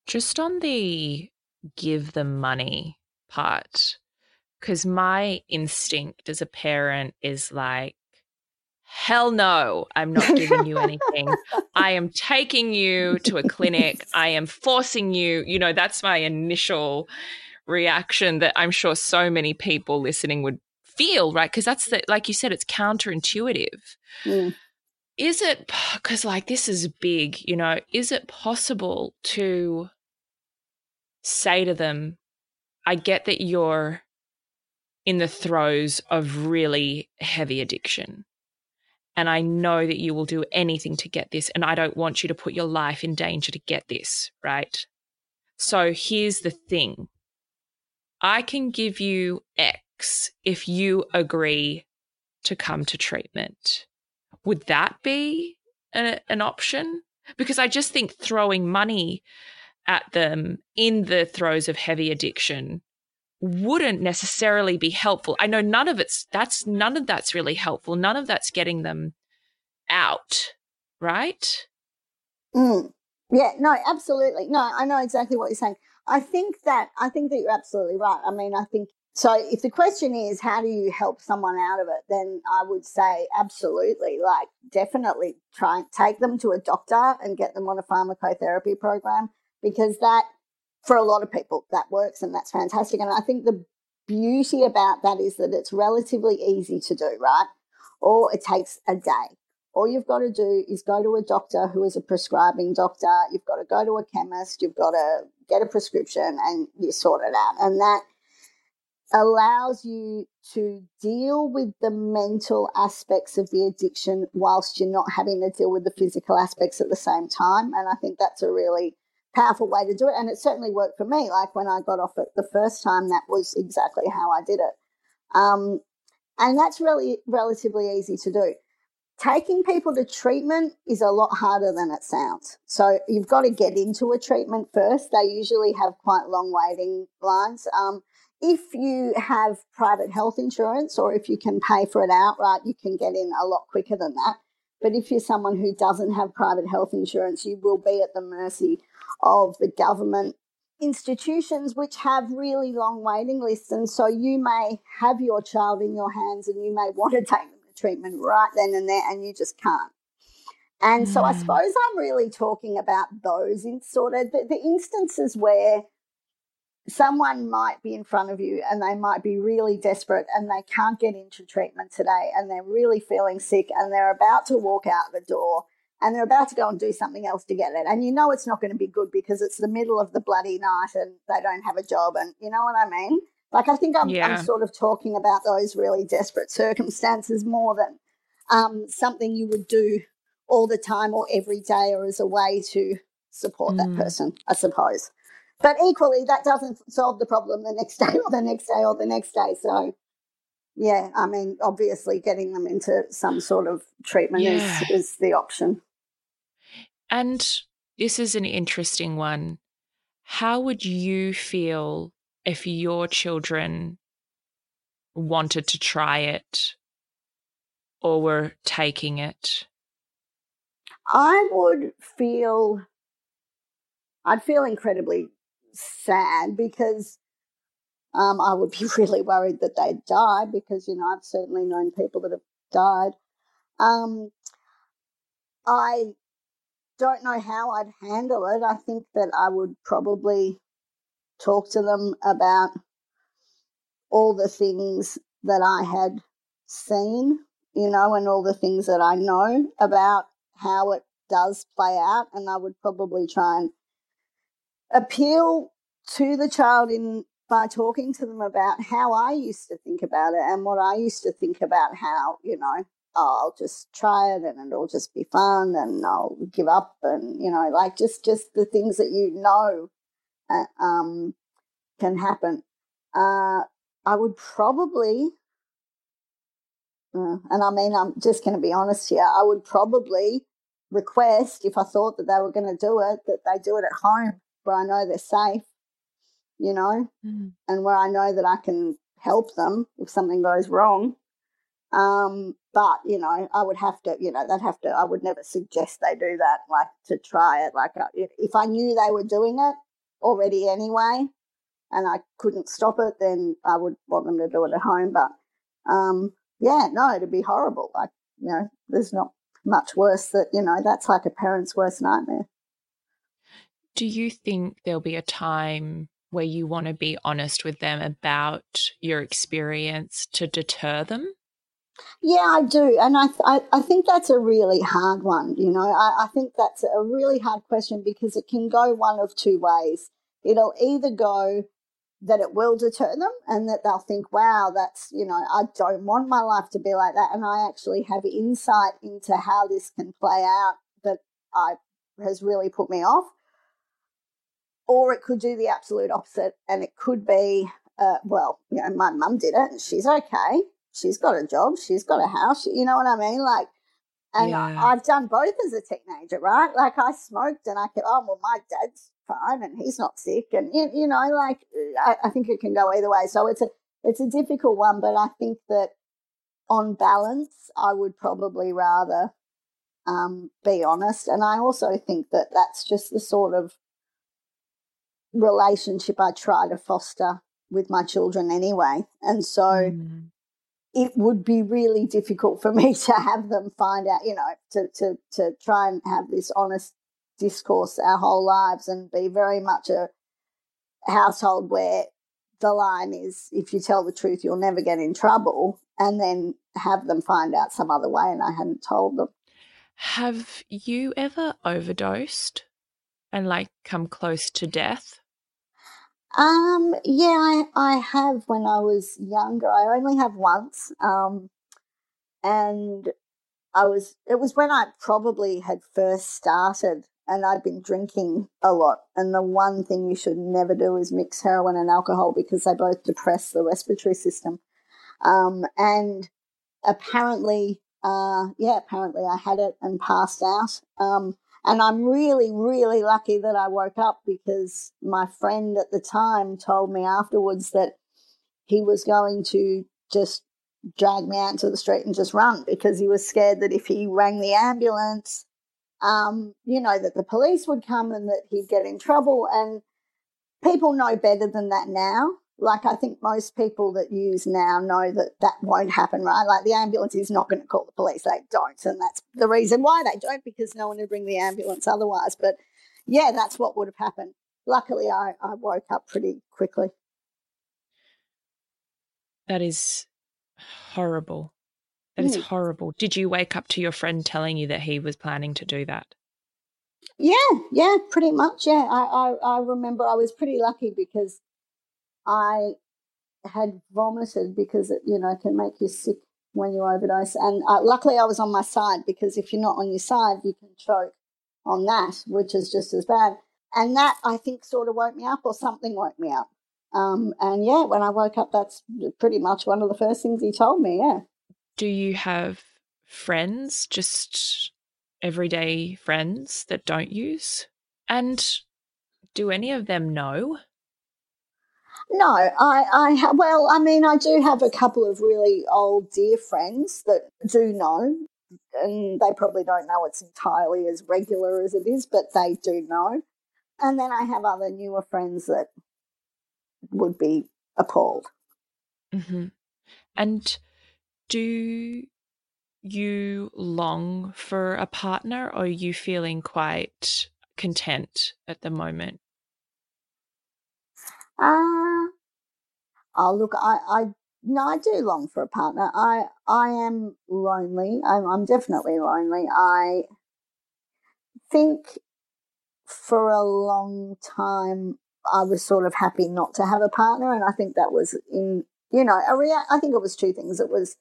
Just on the give them money part, because my instinct as a parent is like, hell no, I'm not giving you *laughs* anything. I am taking you to a clinic. *laughs* I am forcing you. You know, that's my initial reaction that I'm sure so many people listening would feel, right? Because that's the, like you said, it's counterintuitive. Mm. Is it, because like this is big, you know, is it possible to say to them, I get that you're in the throes of really heavy addiction. And I know that you will do anything to get this. And I don't want you to put your life in danger to get this, right? So here's the thing I can give you X if you agree to come to treatment. Would that be a, an option? Because I just think throwing money at them in the throes of heavy addiction wouldn't necessarily be helpful. I know none of it's that's none of that's really helpful. None of that's getting them out, right? Mm. Yeah, no, absolutely. No, I know exactly what you're saying. I think that I think that you're absolutely right. I mean, I think so if the question is how do you help someone out of it, then I would say absolutely, like definitely try and take them to a doctor and get them on a pharmacotherapy program because that for a lot of people that works and that's fantastic. And I think the beauty about that is that it's relatively easy to do, right? Or it takes a day. All you've got to do is go to a doctor who is a prescribing doctor. You've got to go to a chemist. You've got to get a prescription and you sort it out. And that allows you to deal with the mental aspects of the addiction whilst you're not having to deal with the physical aspects at the same time. And I think that's a really powerful way to do it. And it certainly worked for me. Like when I got off it the first time, that was exactly how I did it. Um, and that's really relatively easy to do. Taking people to treatment is a lot harder than it sounds. So you've got to get into a treatment first. They usually have quite long waiting lines. Um, if you have private health insurance or if you can pay for it outright, you can get in a lot quicker than that. But if you're someone who doesn't have private health insurance, you will be at the mercy of the government institutions which have really long waiting lists. And so you may have your child in your hands and you may want to take them to treatment right then and there, and you just can't. And so I mm. suppose I'm really talking about those in sort of the, the instances where someone might be in front of you and they might be really desperate and they can't get into treatment today and they're really feeling sick and they're about to walk out the door and they're about to go and do something else to get it. And you know it's not going to be good because it's the middle of the bloody night and they don't have a job. And you know what I mean? Like, I think I'm, yeah. I'm sort of talking about those really desperate circumstances more than um, something you would do all the time or every day or as a way to support mm. that person, I suppose. But equally, that doesn't solve the problem the next *laughs* day or the next day or the next day. So, yeah, I mean, obviously, getting them into some sort of treatment yeah. is, is the option. And this is an interesting one. How would you feel if your children wanted to try it or were taking it? I would feel, I'd feel incredibly sad because um, I would be *laughs* really worried that they'd die because, you know, I've certainly known people that have died. Um, I don't know how I'd handle it. I think that I would probably talk to them about all the things that I had seen, you know, and all the things that I know about how it does play out. And I would probably try and appeal to the child in by talking to them about how I used to think about it and what I used to think about how, you know, oh, I'll just try it and it'll just be fun and I'll give up and you know like just just the things that you know uh, um, can happen. Uh, I would probably, uh, and I mean I'm just going to be honest here. I would probably request if I thought that they were going to do it that they do it at home where I know they're safe, you know, mm. and where I know that I can help them if something goes wrong. Um, but you know, I would have to, you know, they'd have to. I would never suggest they do that, like to try it. Like uh, if, if I knew they were doing it already anyway, and I couldn't stop it, then I would want them to do it at home. But um, yeah, no, it'd be horrible. Like you know, there's not much worse that you know that's like a parent's worst nightmare. Do you think there'll be a time where you want to be honest with them about your experience to deter them? Yeah, I do, and I, I, I think that's a really hard one. You know, I, I think that's a really hard question because it can go one of two ways. It'll either go that it will deter them and that they'll think, wow, that's, you know, I don't want my life to be like that. And I actually have insight into how this can play out that I has really put me off. Or it could do the absolute opposite and it could be, uh, well, you know, my mum did it and she's okay. She's got a job, she's got a house, you know what I mean? Like, and yeah. I've done both as a teenager, right? Like I smoked and I could, oh, well, my dad's fine and he's not sick. And, you, you know, like I, I think it can go either way. So it's a, it's a difficult one, but I think that on balance, I would probably rather um, be honest. And I also think that that's just the sort of relationship I try to foster with my children anyway. And so mm. It would be really difficult for *laughs* me to have them find out, you know, to, to, to try and have this honest discourse our whole lives and be very much a household where the line is if you tell the truth you'll never get in trouble and then have them find out some other way and I hadn't told them. Have you ever overdosed and like come close to death? Um yeah, I, I have when I was younger. I only have once. Um and I was it was when I probably had first started and I'd been drinking a lot. And the one thing you should never do is mix heroin and alcohol because they both depress the respiratory system. Um, and apparently, uh, yeah, apparently I had it and passed out. Um, and I'm really, really lucky that I woke up because my friend at the time told me afterwards that he was going to just drag me out into the street and just run because he was scared that if he rang the ambulance, um, you know, that the police would come and that he'd get in trouble. And people know better than that now. Like, I think most people that use now know that that won't happen, right? Like, the ambulance is not going to call the police. They don't. And that's the reason why they don't, because no one would bring the ambulance otherwise. But yeah, that's what would have happened. Luckily, I, I woke up pretty quickly. That is horrible. That is mm. horrible. Did you wake up to your friend telling you that he was planning to do that? Yeah, yeah, pretty much. Yeah, I, I, I remember I was pretty lucky because I had vomited because it, you know, can make you sick when you overdose. And uh, luckily I was on my side because if you're not on your side, you can choke on that, which is just as bad. And that I think sort of woke me up or something woke me up. Um, and yeah, when I woke up, that's pretty much one of the first things he told me. Yeah do you have friends, just everyday friends that don't use? And do any of them know? No, I, I, well, I mean, I do have a couple of really old dear friends that do know, and they probably don't know it's entirely as regular as it is, but they do know. And then I have other newer friends that would be appalled. Mm-hmm. And do you long for a partner or are you feeling quite content at the moment? Uh, oh, look, I, I, no, I do long for a partner. I, I am lonely. I'm, I'm definitely lonely. I think for a long time I was sort of happy not to have a partner, and I think that was in, you know, a rea- I think it was two things. It was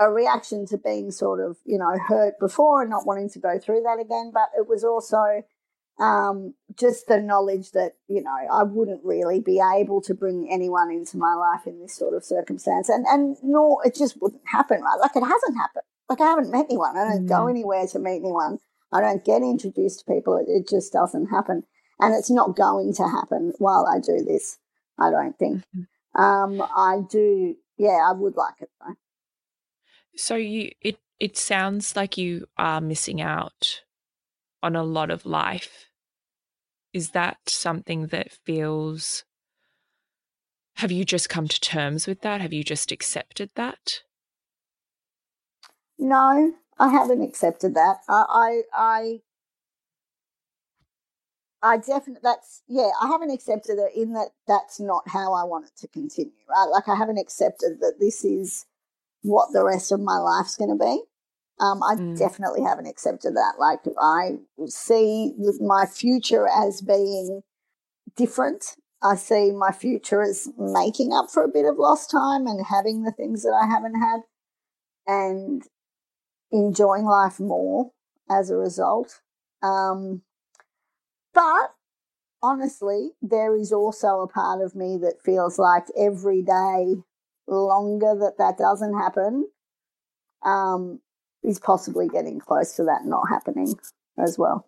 a reaction to being sort of, you know, hurt before and not wanting to go through that again. But it was also um, just the knowledge that, you know, I wouldn't really be able to bring anyone into my life in this sort of circumstance. And, and nor it just wouldn't happen, right? Like it hasn't happened. Like I haven't met anyone. I don't mm. go anywhere to meet anyone. I don't get introduced to people. It, it just doesn't happen. And it's not going to happen while I do this, I don't think. Mm-hmm. Um, I do, yeah, I would like it though. So you, it, it sounds like you are missing out on a lot of life. Is that something that feels have you just come to terms with that? Have you just accepted that? No, I haven't accepted that. I, I, I, I definitely that's yeah. I haven't accepted it in that that's not how I want it to continue. Right, like I haven't accepted that this is what the rest of my life's going to be. Um, I mm. definitely haven't accepted that. Like I see my future as being different I see my future as making up for a bit of lost time and having the things that I haven't had and enjoying life more as a result. Um, but honestly, there is also a part of me that feels like every day longer that that doesn't happen um, is possibly getting close to that not happening as well.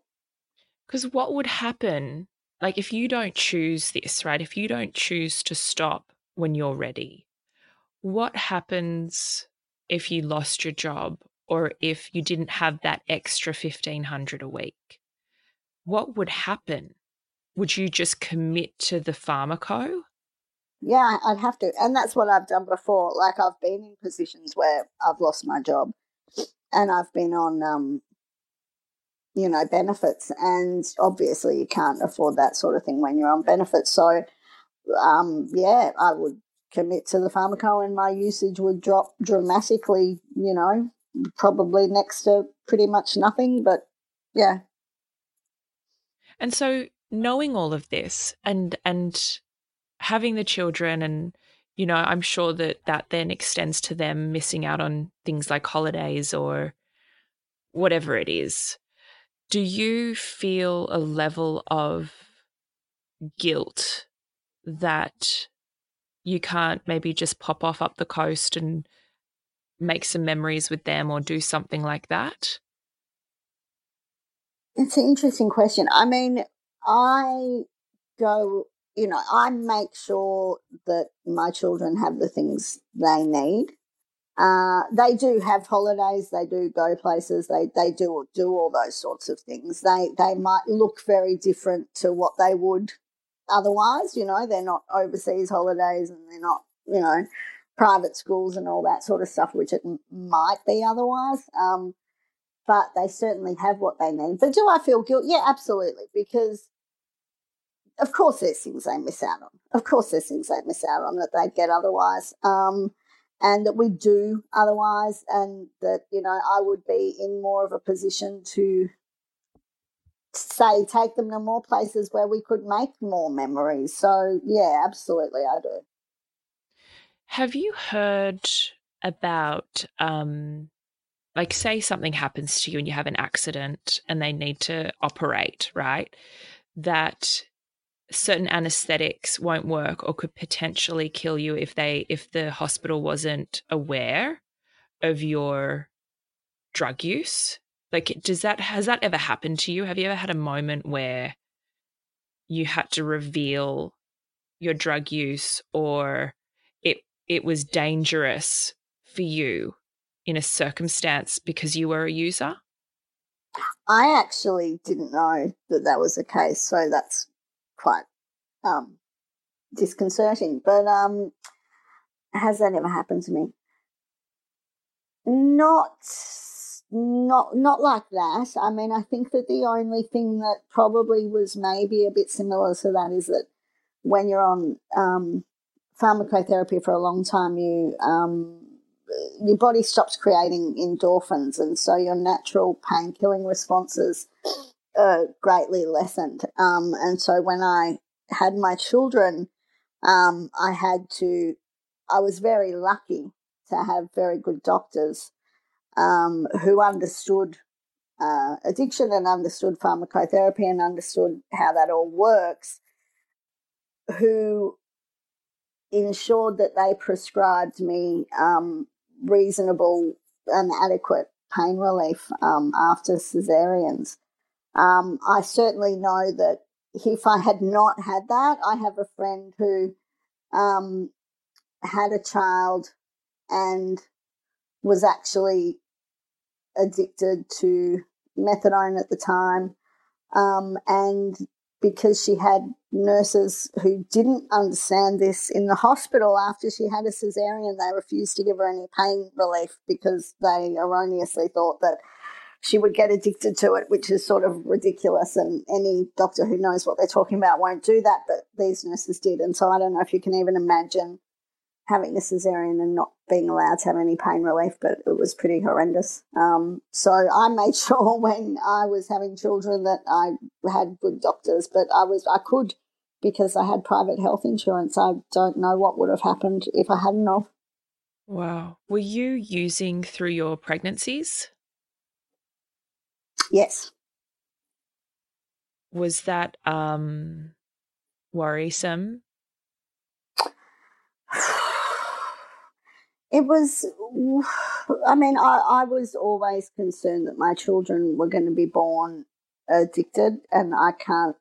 Because what would happen like if you don't choose this, right? If you don't choose to stop when you're ready, what happens if you lost your job or if you didn't have that extra 1500 a week? What would happen? Would you just commit to the pharmaco? Yeah, I'd have to. And that's what I've done before. Like I've been in positions where I've lost my job and I've been on um, you know, benefits. And obviously, you can't afford that sort of thing when you're on benefits. So, um, yeah, I would commit to the pharmaco and my usage would drop dramatically, you know, probably next to pretty much nothing. But yeah. And so, knowing all of this and, and, having the children and you know i'm sure that that then extends to them missing out on things like holidays or whatever it is do you feel a level of guilt that you can't maybe just pop off up the coast and make some memories with them or do something like that? It's an interesting question. I mean, I go, you know, I make sure that my children have the things they need. Uh, they do have holidays. They do go places. They they do do all those sorts of things. They they might look very different to what they would otherwise. You know, they're not overseas holidays, and they're not you know private schools and all that sort of stuff, which it might be otherwise. Um, but they certainly have what they need. But do I feel guilt? Yeah, absolutely, because of course there's things they miss out on. Of course there's things they miss out on that they'd get otherwise. Um, and that we do otherwise, and that, you know, I would be in more of a position to say take them to more places where we could make more memories. So, yeah, absolutely, I do. Have you heard about, um, like, say something happens to you and you have an accident and they need to operate, right? That certain anesthetics won't work or could potentially kill you if they if the hospital wasn't aware of your drug use? Like does that has that ever happened to you? Have you ever had a moment where you had to reveal your drug use or it it was dangerous for you in a circumstance because you were a user? I actually didn't know that that was the case, so that's quite um, disconcerting. But um, has that ever happened to me? Not, not, not like that. I mean, I think that the only thing that probably was maybe a bit similar to that is that when you're on um, pharmacotherapy for a long time, you um, your body stops creating endorphins, and so your natural pain killing responses uh, greatly lessened. Um, and so when I had my children, um, I had to, I was very lucky to have very good doctors um, who understood uh, addiction and understood pharmacotherapy and understood how that all works, who ensured that they prescribed me um, reasonable and adequate pain relief um, after cesareans. Um, I certainly know that if I had not had that, I have a friend who um, had a child and was actually addicted to methadone at the time. Um, and because she had nurses who didn't understand this in the hospital after she had a cesarean, they refused to give her any pain relief because they erroneously thought that she would get addicted to it, which is sort of ridiculous. And any doctor who knows what they're talking about won't do that, but these nurses did. And so I don't know if you can even imagine having a cesarean and not being allowed to have any pain relief, but it was pretty horrendous. Um, so I made *laughs* sure when I was having children that I had good doctors, but I was I could because I had private health insurance. I don't know what would have happened if I hadn't of. Wow. Were you using through your pregnancies? Yes. Was that um worrisome? *sighs* it was i mean I, I was always concerned that my children were going to be born addicted and i can't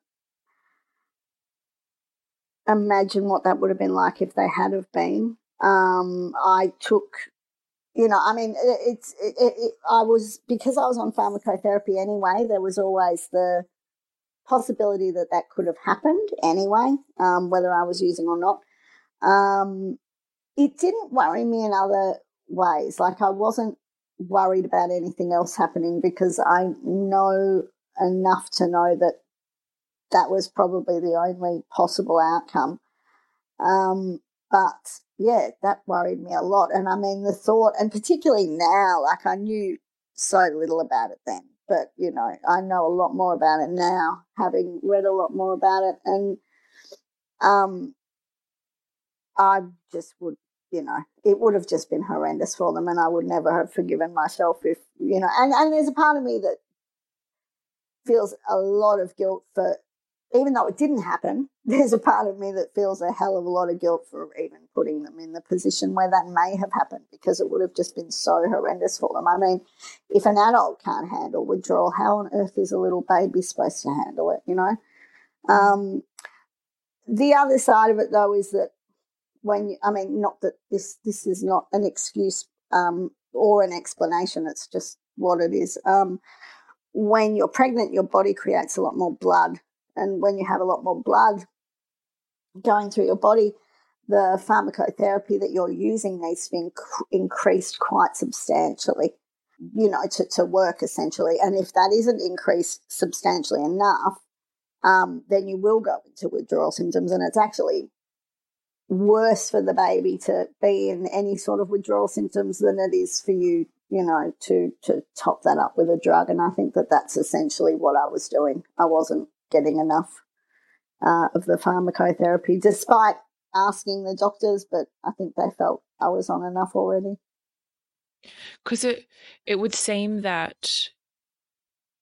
imagine what that would have been like if they had have been um, i took you know i mean it, it's it, it, i was because i was on pharmacotherapy anyway there was always the possibility that that could have happened anyway um, whether i was using or not um, it didn't worry me in other ways. Like I wasn't worried about anything else happening because I know enough to know that that was probably the only possible outcome. Um, but yeah, that worried me a lot. And I mean, the thought, and particularly now, like I knew so little about it then, but you know, I know a lot more about it now, having read a lot more about it. And um, I just would you know, it would have just been horrendous for them, and I would never have forgiven myself if, you know, and, and there's a part of me that feels a lot of guilt for, even though it didn't happen, *laughs* there's a part of me that feels a hell of a lot of guilt for even putting them in the position where that may have happened because it would have just been so horrendous for them. I mean, if an adult can't handle withdrawal, how on earth is a little baby supposed to handle it, you know? Um, the other side of it, though, is that when you, I mean, not that this this is not an excuse um, or an explanation. It's just what it is. Um, when you're pregnant, your body creates a lot more blood, and when you have a lot more blood going through your body, the pharmacotherapy that you're using needs to be inc- increased quite substantially. You know, to, to work essentially. And if that isn't increased substantially enough, um, then you will go into withdrawal symptoms. And it's actually worse for the baby to be in any sort of withdrawal symptoms than it is for you, you know, to to top that up with a drug. And I think that that's essentially what I was doing. I wasn't getting enough uh, of the pharmacotherapy, despite asking the doctors, but I think they felt I was on enough already. Because it it would seem that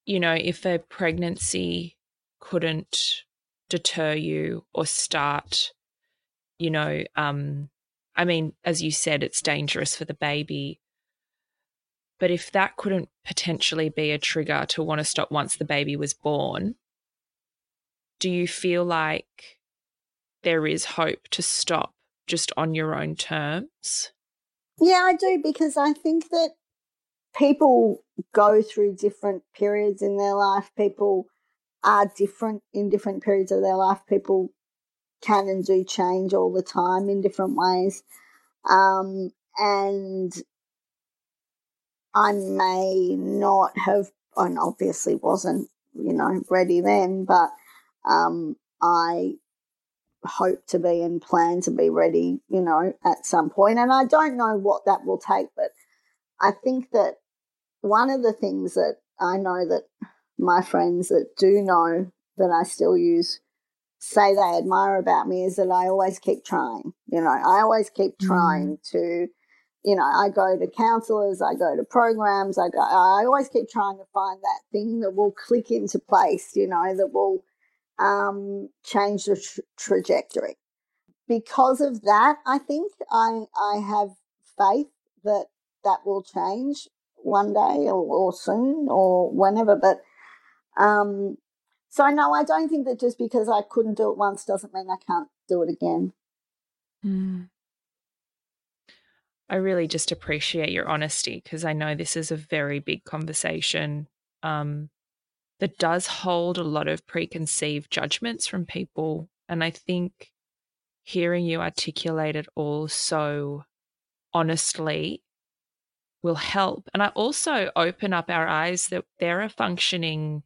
you know if a pregnancy couldn't deter you or start you know, um, I mean, as you said, it's dangerous for the baby. But if that couldn't potentially be a trigger to want to stop once the baby was born, do you feel like there is hope to stop just on your own terms? Yeah, I do, because I think that people go through different periods in their life. People are different in different periods of their life. People can and do change all the time in different ways. Um, and I may not have, and obviously wasn't, you know, ready then, but um, I hope to be and plan to be ready, you know, at some point. And I don't know what that will take, but I think that one of the things that I know that my friends that do know that I still use say they admire about me is that I always keep trying. You know, I always keep trying mm. to, you know, I go to counselors, I go to programs, I go, I always keep trying to find that thing that will click into place, you know, that will um, change the tra- trajectory. Because of that, I think I I have faith that that will change one day or, or soon or whenever. But um, so no, I don't think that just because I couldn't do it once doesn't mean I can't do it again. Mm. I really just appreciate your honesty because I know this is a very big conversation um, that does hold a lot of preconceived judgments from people. And I think hearing you articulate it all so honestly will help. And I also open up our eyes that there are functioning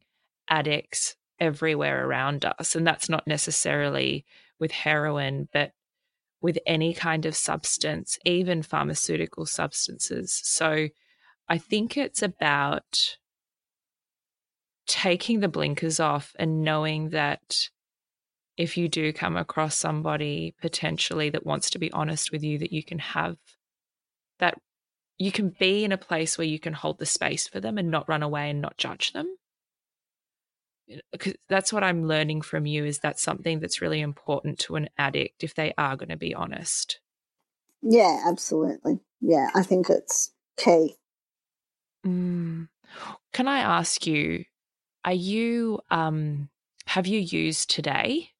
addicts everywhere around us. And that's not necessarily with heroin, but with any kind of substance, even pharmaceutical substances. So I think it's about taking the blinkers off and knowing that if you do come across somebody potentially that wants to be honest with you, that you can have that, you can be in a place where you can hold the space for them and not run away and not judge them Because that's what I'm learning from you is that something that's really important to an addict if they are going to be honest. Yeah, absolutely. Yeah, I think it's key. Mm. Can I ask you, are you um have you used today?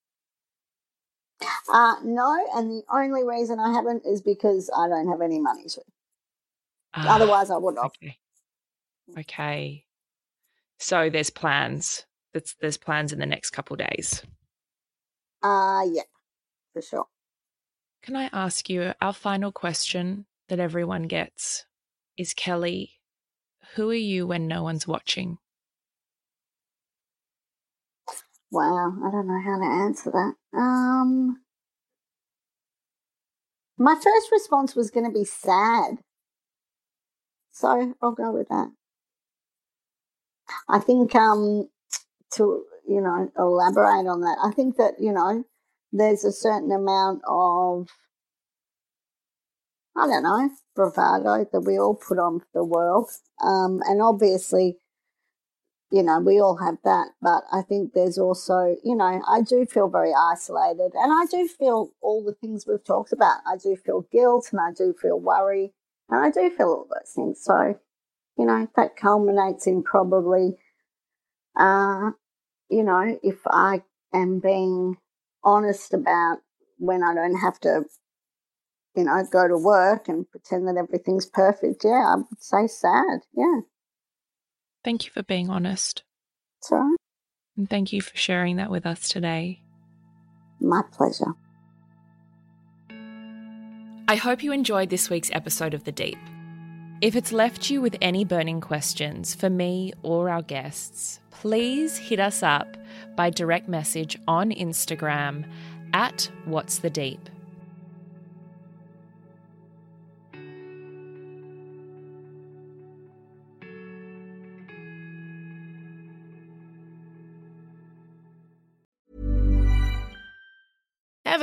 Uh no, and the only reason I haven't is because I don't have any money to. Ah, Otherwise I would have. Okay. Okay. So there's plans that's there's plans in the next couple days. Uh yeah, for sure. Can I ask you our final question that everyone gets is Kelly, who are you when no one's watching? Wow, I don't know how to answer that. Um my first response was going to be sad. So I'll go with that. I think um to you know elaborate on that. I think that you know there's a certain amount of I don't know bravado that we all put on for the world, um, and obviously, you know, we all have that. But I think there's also, you know, I do feel very isolated, and I do feel all the things we've talked about. I do feel guilt, and I do feel worry, and I do feel all those things. So, you know, that culminates in probably uh, you know, if I am being honest about when I don't have to, you know, go to work and pretend that everything's perfect, yeah, I would say sad. Yeah. Thank you for being honest. It's all right. And thank you for sharing that with us today. My pleasure. I hope you enjoyed this week's episode of The Deep. If it's left you with any burning questions for me or our guests, please hit us up by direct message on Instagram at What's the Deep.